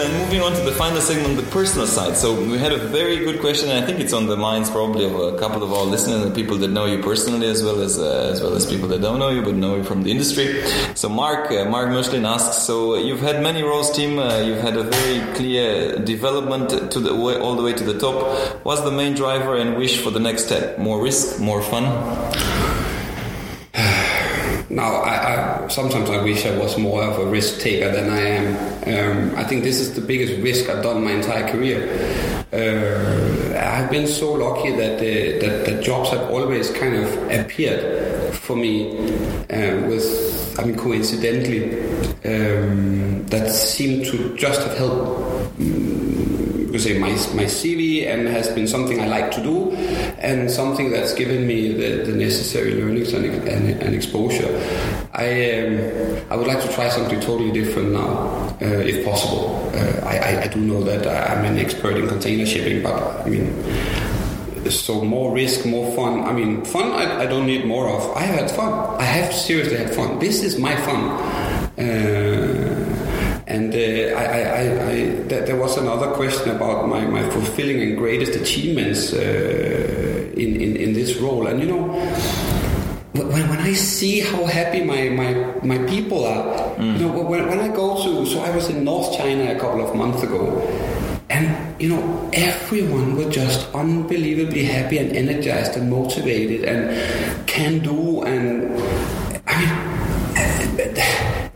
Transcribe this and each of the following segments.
And moving on to the final segment, the personal side. So we had a very good question, and I think it's on the minds probably of a couple of our listeners and people that know you personally, as well as uh, as well as people that don't know you but know you from the industry. So Mark uh, Mark Mushlin asks. So you've had many roles, Tim. Uh, you've had a very clear development to the way, all the way to the top. What's the main driver and wish for the next step? More risk, more fun. Now, I, I, sometimes I wish I was more of a risk taker than I am. Um, I think this is the biggest risk I've done my entire career. Uh, I've been so lucky that, uh, that jobs have always kind of appeared for me uh, with, I mean, coincidentally, um, that seemed to just have helped. Um, you say my, my CV and has been something I like to do and something that's given me the, the necessary learnings and, and, and exposure. I um, I would like to try something totally different now, uh, if possible. Uh, I, I do know that I'm an expert in container shipping, but I mean so more risk, more fun. I mean, fun I, I, don't need more of. I have had fun. I have seriously had fun. This is my fun. Uh, and uh, I, I, I, th- there was another question about my, my fulfilling and greatest achievements uh, in, in, in this role. And you know, when, when I see how happy my, my, my people are, mm. you know, when, when I go to, so I was in North China a couple of months ago, and you know, everyone was just unbelievably happy and energized and motivated and can do. And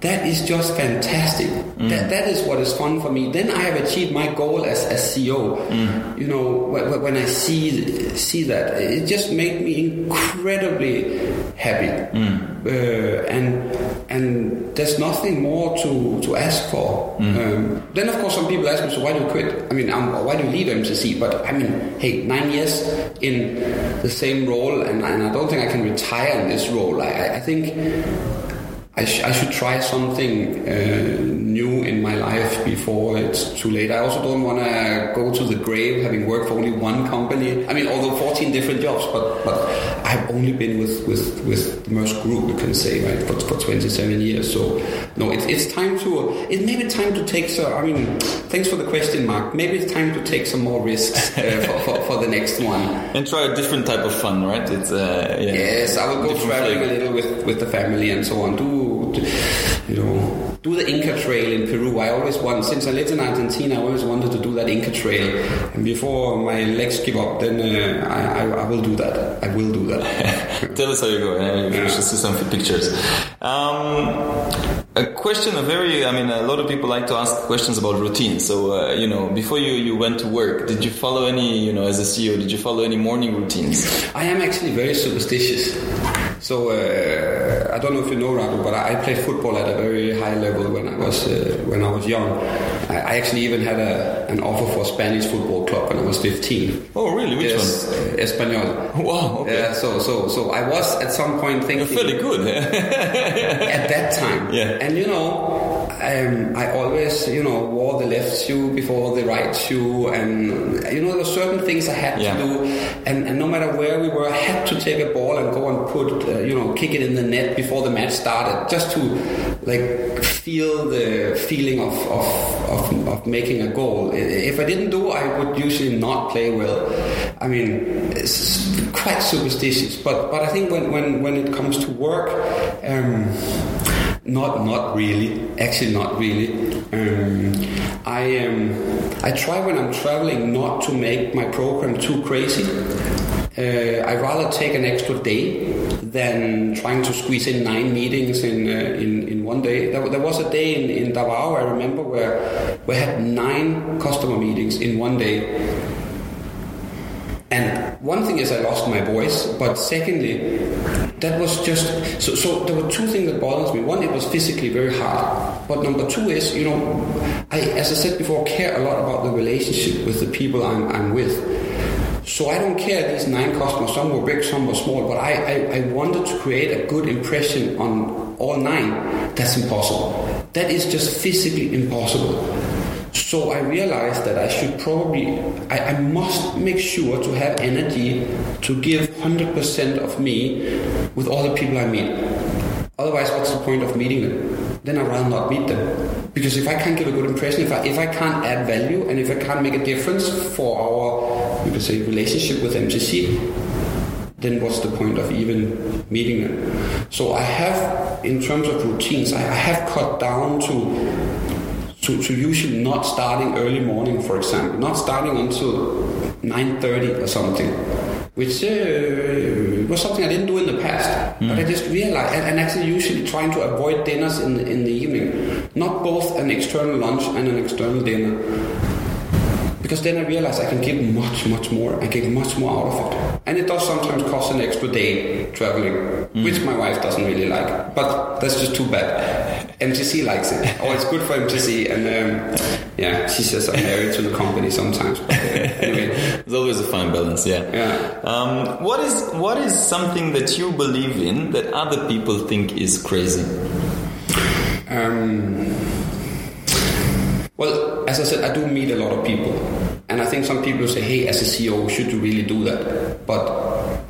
that is just fantastic. Mm. That, that is what is fun for me. Then I have achieved my goal as, as CEO. Mm. You know, when, when, I see see that, it just made me incredibly happy. Mm. Uh, and and there's nothing more to, to ask for. Mm. Um, then of course some people ask me, so why do you quit? I mean, um, why do you leave MCC? But I mean, hey, nine years in the same role, and, and I don't think I can retire in this role. I, I think I, sh- I, should try something uh, new in my life before it's too late. I also don't want to go to the grave having worked for only one company. I mean, although 14 different jobs, but but I've only been with with with the Maersk Group, you can say, right, for, for 27 years. So no, it's it's time to it may be time to take. So I mean, thanks for the question, Mark. Maybe it's time to take some more risks uh, for, for, for, the next one and try a different type of fun, right? It's uh, yeah, yes, I will go traveling a little with with the family and so on. Do you know, do the Inca Trail in Peru. I always want, since I lived in Argentina, I always wanted to do that Inca Trail. And before my legs give up, then uh, I, I, I, will do that. I will do that. Tell us how you go. Eh? You should see some pictures. Um, a question, a very, I mean, a lot of people like to ask questions about routine. So, uh, you know, before you, you went to work, did you follow any, you know, as a CEO, did you follow any morning routines? I am actually very superstitious. So uh, I don't know if you know Radu, but I played football at a very high level when I was uh, when I was young. I actually even had a, an offer for a Spanish football club when I was 15. Oh, really? Which yes, one? Uh, Espanyol. Wow. Okay. Yeah. So so so I was at some point thinking. You're fairly good. at that time. Yeah. And you know, um, I always, you know, wore the left shoe before the right shoe, and you know, there were certain things I had yeah. to do, and, and, no matter where we were, I had to take a ball and go and put, uh, you know, kick it in the net before the match started, just to like feel the feeling of, of, of, of making a goal. If I didn't do, I would usually not play well. I mean, it's quite superstitious, but but I think when when when it comes to work. Um, not, not really. Actually, not really. Um, I um, I try when I'm traveling not to make my program too crazy. Uh, I rather take an extra day than trying to squeeze in nine meetings in uh, in, in one day. There, there, was a day in, in Davao I remember where we had nine customer meetings in one day. And one thing is I lost my voice, but secondly, that was just so. So there were two things that bothers me. One, it was physically very hard, but number two is, you know, I, as I said before, care a lot about the relationship with the people I'm, I'm with. So I don't care these nine customers. Some were big, some were small, but I, I, I wanted to create a good impression on all nine. That's impossible. That is just physically impossible. So I realized that I should probably, I, I, must make sure to have energy to give 100% of me with all the people I meet. Otherwise, what's the point of meeting them? Then I'd rather not meet them Because if I can't give a good impression, if I, if I can't add value, and if I can't make a difference for our, you could say, relationship with MCC, then what's the point of even meeting them? So I have, in terms of routines, I, I have cut down to to, to usually not starting early morning, for example, not starting until 9.30 or something, which uh, was something I didn't do in the past. Mm. But I just realized, and, and, actually usually trying to avoid dinners in, in the evening, not both an external lunch and an external dinner. Because then I realized I can give much, much more. I get much more out of it. And it does sometimes cost an extra day traveling, mm. which my wife doesn't really like. But that's just too bad. MCC likes it. Oh, it's good for MCC. And um, yeah, she says I'm married to the company sometimes. But, uh, anyway, there's always a fine balance. Yeah. Yeah. Um, what is what is something that you believe in that other people think is crazy? Um, well, as I said, I do meet a lot of people, and I think some people say, "Hey, as a CEO, should you really do that?" But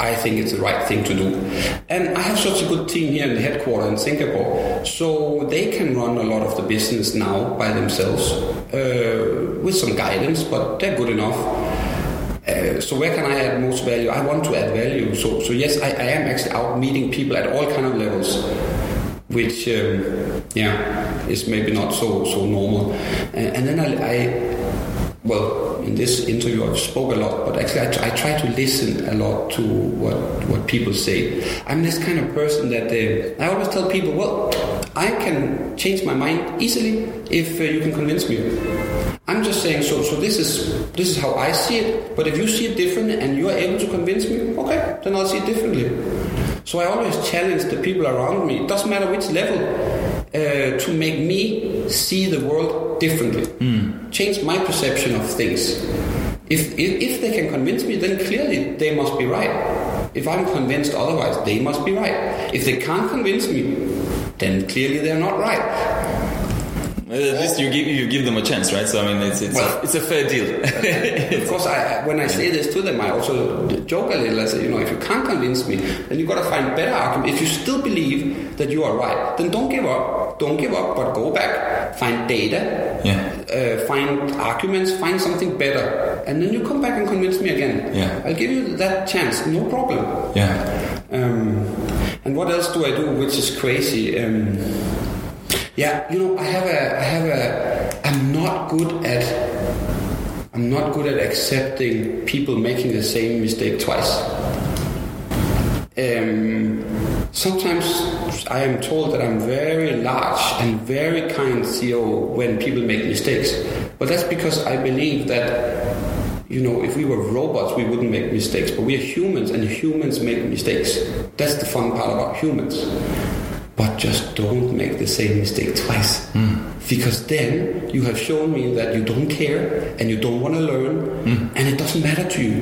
I think it's the right thing to do. And I have such a good team here in the headquarters in Singapore, so they can run a lot of the business now by themselves uh, with some guidance, but they're good enough. Uh, so where can I add most value? I want to add value. So, so yes, I, I am actually out meeting people at all kind of levels, which um, yeah is maybe not so so normal. Uh, and then I, I well in this interview I've spoke a lot, but actually I, try to listen a lot to what what people say. I'm this kind of person that uh, I always tell people, well, I can change my mind easily if uh, you can convince me. I'm just saying, so so this is this is how I see it. But if you see it differently and you are able to convince me, okay, then I'll see it differently. So I always challenge the people around me. It doesn't matter which level uh, to make me see the world differently, mm. change my perception of things. If, if, if they can convince me, then clearly they must be right. If I'm convinced otherwise, they must be right. If they can't convince me, then clearly they're not right. At least you give you give them a chance, right? So I mean, it's it's, well, a, it's a fair deal. of course, I, when I say this to them, I also joke a little. I say, you know, if you can't convince me, then you got to find better argument. If you still believe that you are right, then don't give up. Don't give up, but go back, find data, yeah. uh, find arguments, find something better, and then you come back and convince me again. Yeah. I'll give you that chance, no problem. Yeah. Um, and what else do I do, which is crazy? Um, yeah, you know, I have a, I have a, I'm not good at, I'm not good at accepting people making the same mistake twice. Um, sometimes I am told that I'm very large and very kind CEO when people make mistakes, but that's because I believe that you know, if we were robots, we wouldn't make mistakes. But we are humans, and humans make mistakes. That's the fun part about humans but just don't make the same mistake twice. Mm. Because then you have shown me that you don't care and you don't want to learn mm. and it doesn't matter to you.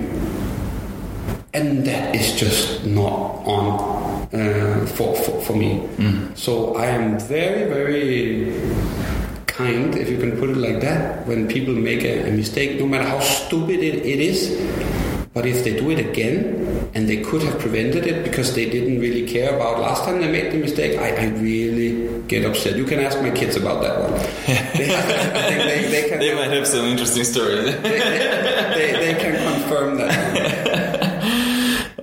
And that is just not on uh, for, for, for, me. Mm. So I am very, very kind, if you can put it like that, when people make a, a mistake, no matter how stupid it, it is. But if they do it again, and they could have prevented it because they didn't really care about last time they made the mistake. I, I really get upset. You can ask my kids about that one. they, they, they, can, they might have some interesting stories. they, can confirm that.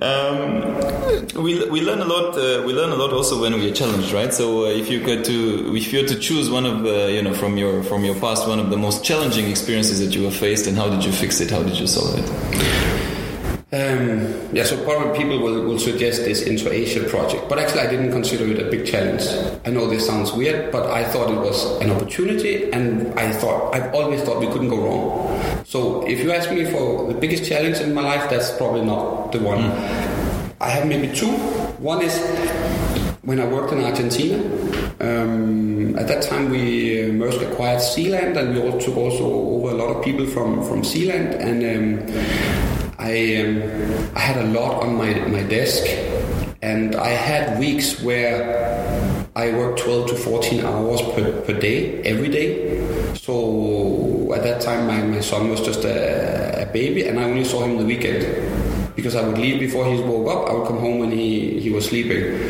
Um, we, we learn a lot. Uh, we learn a lot also when we are challenged, right? So uh, if you could to if you had to choose one of the you know from your from your past one of the most challenging experiences that you have faced, and how did you fix it? How did you solve it? Um, yeah, so probably people will, will suggest this Inter Asia project, but actually I didn't consider it a big challenge. I know this sounds weird, but I thought it was an opportunity, and I thought I've always thought we couldn't go wrong. So if you ask me for the biggest challenge in my life, that's probably not the one. Mm. I have maybe two. One is when I worked in Argentina. Um, at that time, we uh, Maersk acquired Sealand, and we also took also over a lot of people from from Sealand, and. Um, I um, I had a lot on my, my desk, and I had weeks where I worked 12 to 14 hours per, per day, every day. So at that time, my, my son was just a, a baby, and I only saw him the weekend because I would leave before he woke up. I would come home when he, he was sleeping.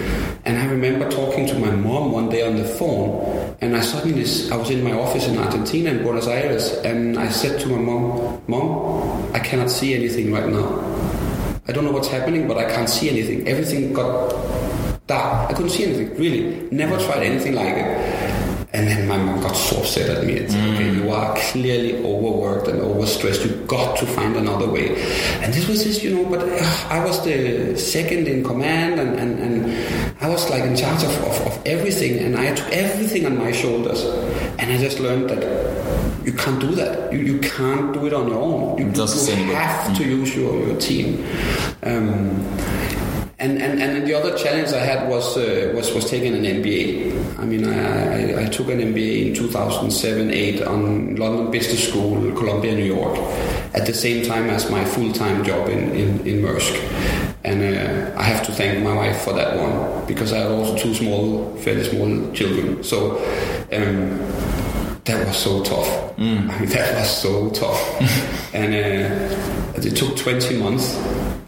And I remember talking to my mom one day on the phone, And I suddenly, I was in my office in Argentina, in Buenos Aires, and I said to my mom, Mom, I cannot see anything right now. I don't know what's happening, but I can't see anything. Everything got dark. I couldn't see anything, really. Never tried anything like it. And then my mom got so upset at me. It's mm. okay, you are clearly overworked and overstressed. You've got to find another way. And this was just, you know, but uh, I was the second in command and, and, and I was like in charge of, of, of everything and I took everything on my shoulders. And I just learned that you can't do that. You, you can't do it on your own. You, you have mm. to use your, your team. Um, and, and, and the other challenge I had was uh, was was taking an MBA. I mean, I, I, I took an MBA in 2007 8 on London Business School, Columbia, New York, at the same time as my full time job in, in, in Maersk. And uh, I have to thank my wife for that one because I had also two small, fairly small children. So um, that was so tough. Mm. I mean, that was so tough. and uh, it took 20 months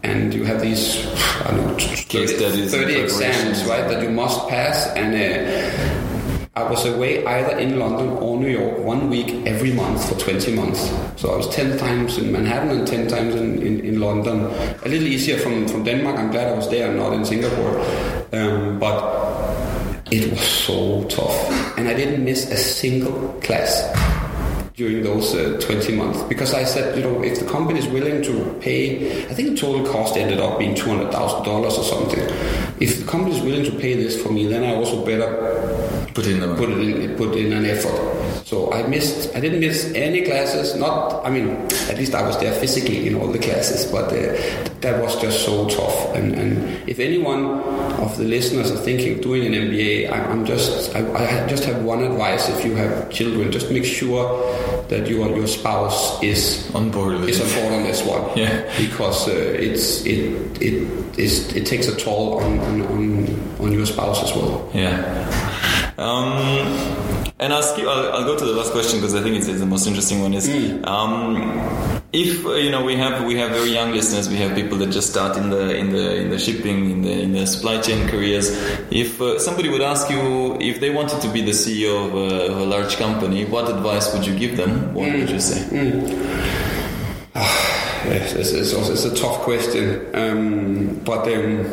and you have these I don't know, 30, 30 exams, right, that you must pass. And uh, I was away either in London or New York one week every month for 20 months. So I was 10 times in Manhattan and 10 times in, in, in London. A little easier from, from Denmark. I'm glad I was there, not in Singapore. Um, but it was so tough. And I didn't miss a single class during those uh, 20 months because I said, you know, if the company is willing to pay, I think the total cost ended up being $200,000 or something. If the company is willing to pay this for me, then I also better put in, put, it in, put in an effort. So I missed, I didn't miss any classes. Not, I mean, at least I was there physically in all the classes, but uh, that was just so tough. And, and, if anyone of the listeners are thinking of doing an MBA, I, am just, I, I, just have one advice. If you have children, just make sure that your your spouse is on board with is on board on this one. Yeah, because uh, it's it it is it takes a toll on, on on on your spouse as well. Yeah. Um, and I'll, skip, I'll, I'll, go to the last question because I think it's, it's, the most interesting one. Is mm. um, if uh, you know we have we have very young listeners, we have people that just start in the in the in the shipping in the in the supply chain careers. If uh, somebody would ask you if they wanted to be the CEO of a, of a large company, what advice would you give them? What mm. would you say? Mm. yes, it's, it's, it's, a tough question, um, but. Um,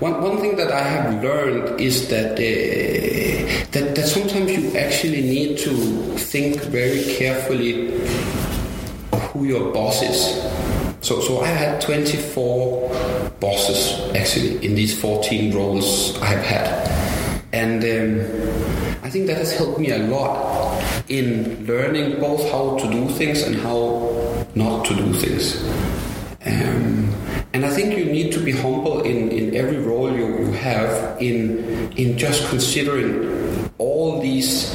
one, one thing that I have learned is that, uh, that that sometimes you actually need to think very carefully who your boss is. So, so I had 24 bosses actually in these 14 roles I have had, and um, I think that has helped me a lot in learning both how to do things and how not to do things. Um, and I think you need to be humble in, in every role you, you have in in just considering all these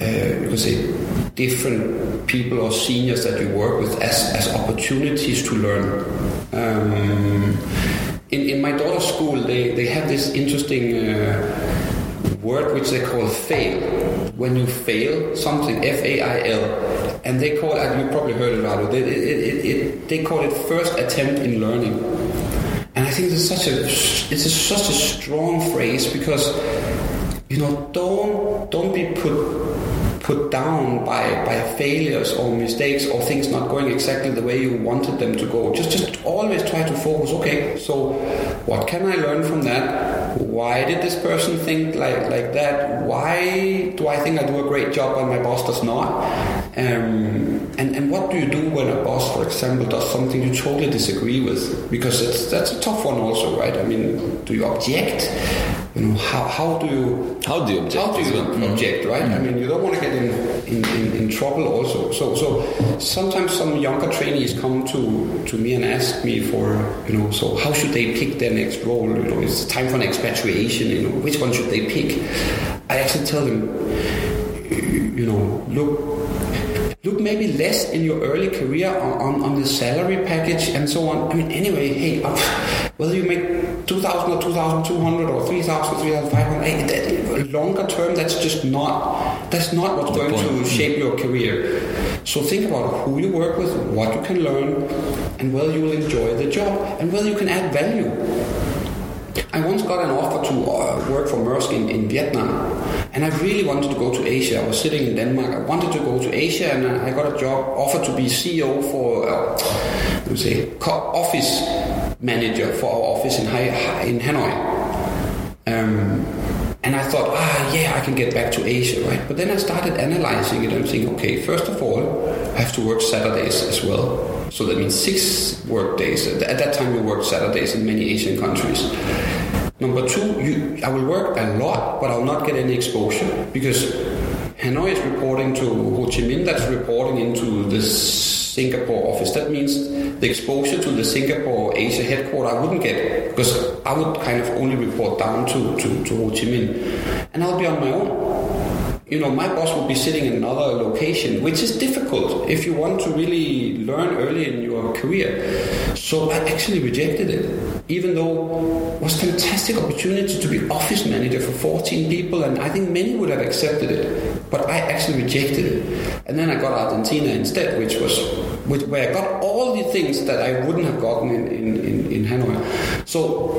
uh, you could say different people or seniors that you work with as, as opportunities to learn. Um, in, in my daughter's school, they, they have this interesting uh, word which they call fail. When you fail something, F A I L, and they call it, you probably heard it, it, it, it, they call it first attempt in learning. And I think it's such a, it's a, such a strong phrase because, you know, don't, don't be put put down by, by failures or mistakes or things not going exactly the way you wanted them to go. Just just always try to focus. Okay, so what can I learn from that? Why did this person think like like that? Why do I think I do a great job and my boss does not? Um, and and what do you do when a boss, for example, does something you totally disagree with? Because it's that's a tough one also, right? I mean, do you object? you know how, how do you how do you object how do you mm-hmm. object right mm-hmm. I mean you don't want to get in, in, in, in, trouble also so so sometimes some younger trainees come to to me and ask me for you know so how should they pick their next role you know it's time for an expatriation you know which one should they pick I actually tell them you know look look maybe less in your early career on, on, on the salary package and so on. I mean, anyway, hey, uh, whether you make 2,000 or 2,200 or 3,000, 3,500, longer term, that's just not, that's not what's going to shape your career. So think about who you work with, what you can learn, and whether you will enjoy the job, and whether you can add value. I once got an offer to uh, work for Maersk in, in Vietnam, and I really wanted to go to Asia. I was sitting in Denmark. I wanted to go to Asia, and I got a job offer to be CEO for, uh, let say, office manager for our office in, in Hanoi. Um, and I thought, ah, yeah, I can get back to Asia, right? But then I started analyzing it and thinking, okay, first of all, I have to work Saturdays as well. So that means six work days. At that time, we worked Saturdays in many Asian countries. Number two, you, I will work a lot, but I'll not get any exposure because Hanoi is reporting to Ho Chi Minh, that's reporting into the Singapore office. That means the exposure to the Singapore Asia headquarters I wouldn't get because I would kind of only report down to, to, to Ho Chi Minh. And I'll be on my own you know, my boss would be sitting in another location, which is difficult if you want to really learn early in your career. So I actually rejected it, even though it was a fantastic opportunity to be office manager for 14 people, and I think many would have accepted it, but I actually rejected it. And then I got Argentina instead, which was which, where I got all the things that I wouldn't have gotten in, in, in, in Hanoi. So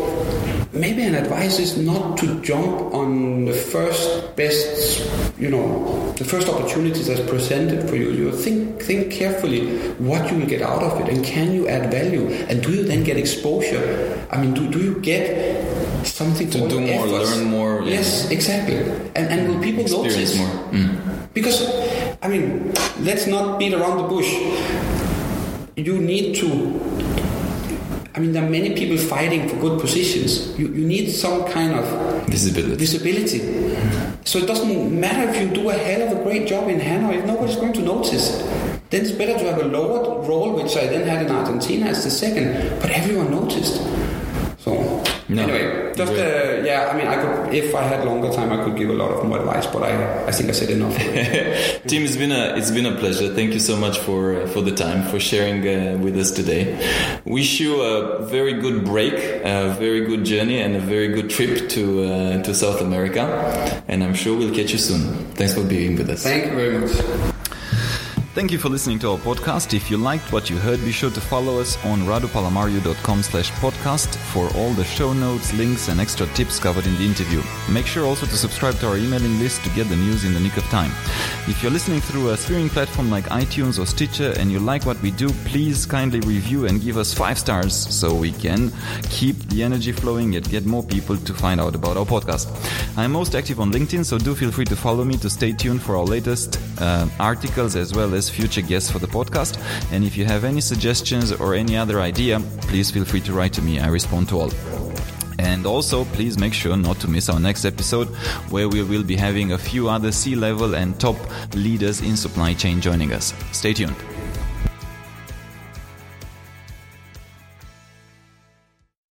maybe an advice is not to jump on the first best, you know, the first opportunities that's presented for you. You think think carefully what you will get out of it, and can you add value, and do you then get exposure? I mean, do, do you get something to do more, efforts? learn more? Yes, exactly. And and will people Experience notice more? Mm. Because I mean, let's not beat around the bush. You need to I mean, there are many people fighting for good positions. You, you need some kind of visibility. visibility. So it doesn't matter if you do a hell of a great job in Hanoi, nobody's going to notice. Then it's better to have a lower role, which I then had in Argentina as the second, but everyone noticed. So no. Anyway, just uh, yeah. I mean, I could if I had longer time, I could give a lot of more advice, but I I think I said enough. Tim, it's been a it's been a pleasure. Thank you so much for uh, for the time for sharing uh, with us today. Wish you a very good break, a very good journey, and a very good trip to uh, to South America. And I'm sure we'll catch you soon. Thanks for being with us. Thank you very much. Thank you for listening to our podcast. If you liked what you heard, be sure to follow us on radupalamariu.com slash podcast for all the show notes, links, and extra tips covered in the interview. Make sure also to subscribe to our emailing list to get the news in the nick of time. If you're listening through a streaming platform like iTunes or Stitcher and you like what we do, please kindly review and give us five stars so we can keep the energy flowing and get more people to find out about our podcast. I'm most active on LinkedIn, so do feel free to follow me to stay tuned for our latest uh, articles as well as future guests for the podcast. And if you have any suggestions or any other idea, please feel free to write to me. I respond to all. And also, please make sure not to miss our next episode where we will be having a few other C level and top leaders in supply chain joining us. Stay tuned.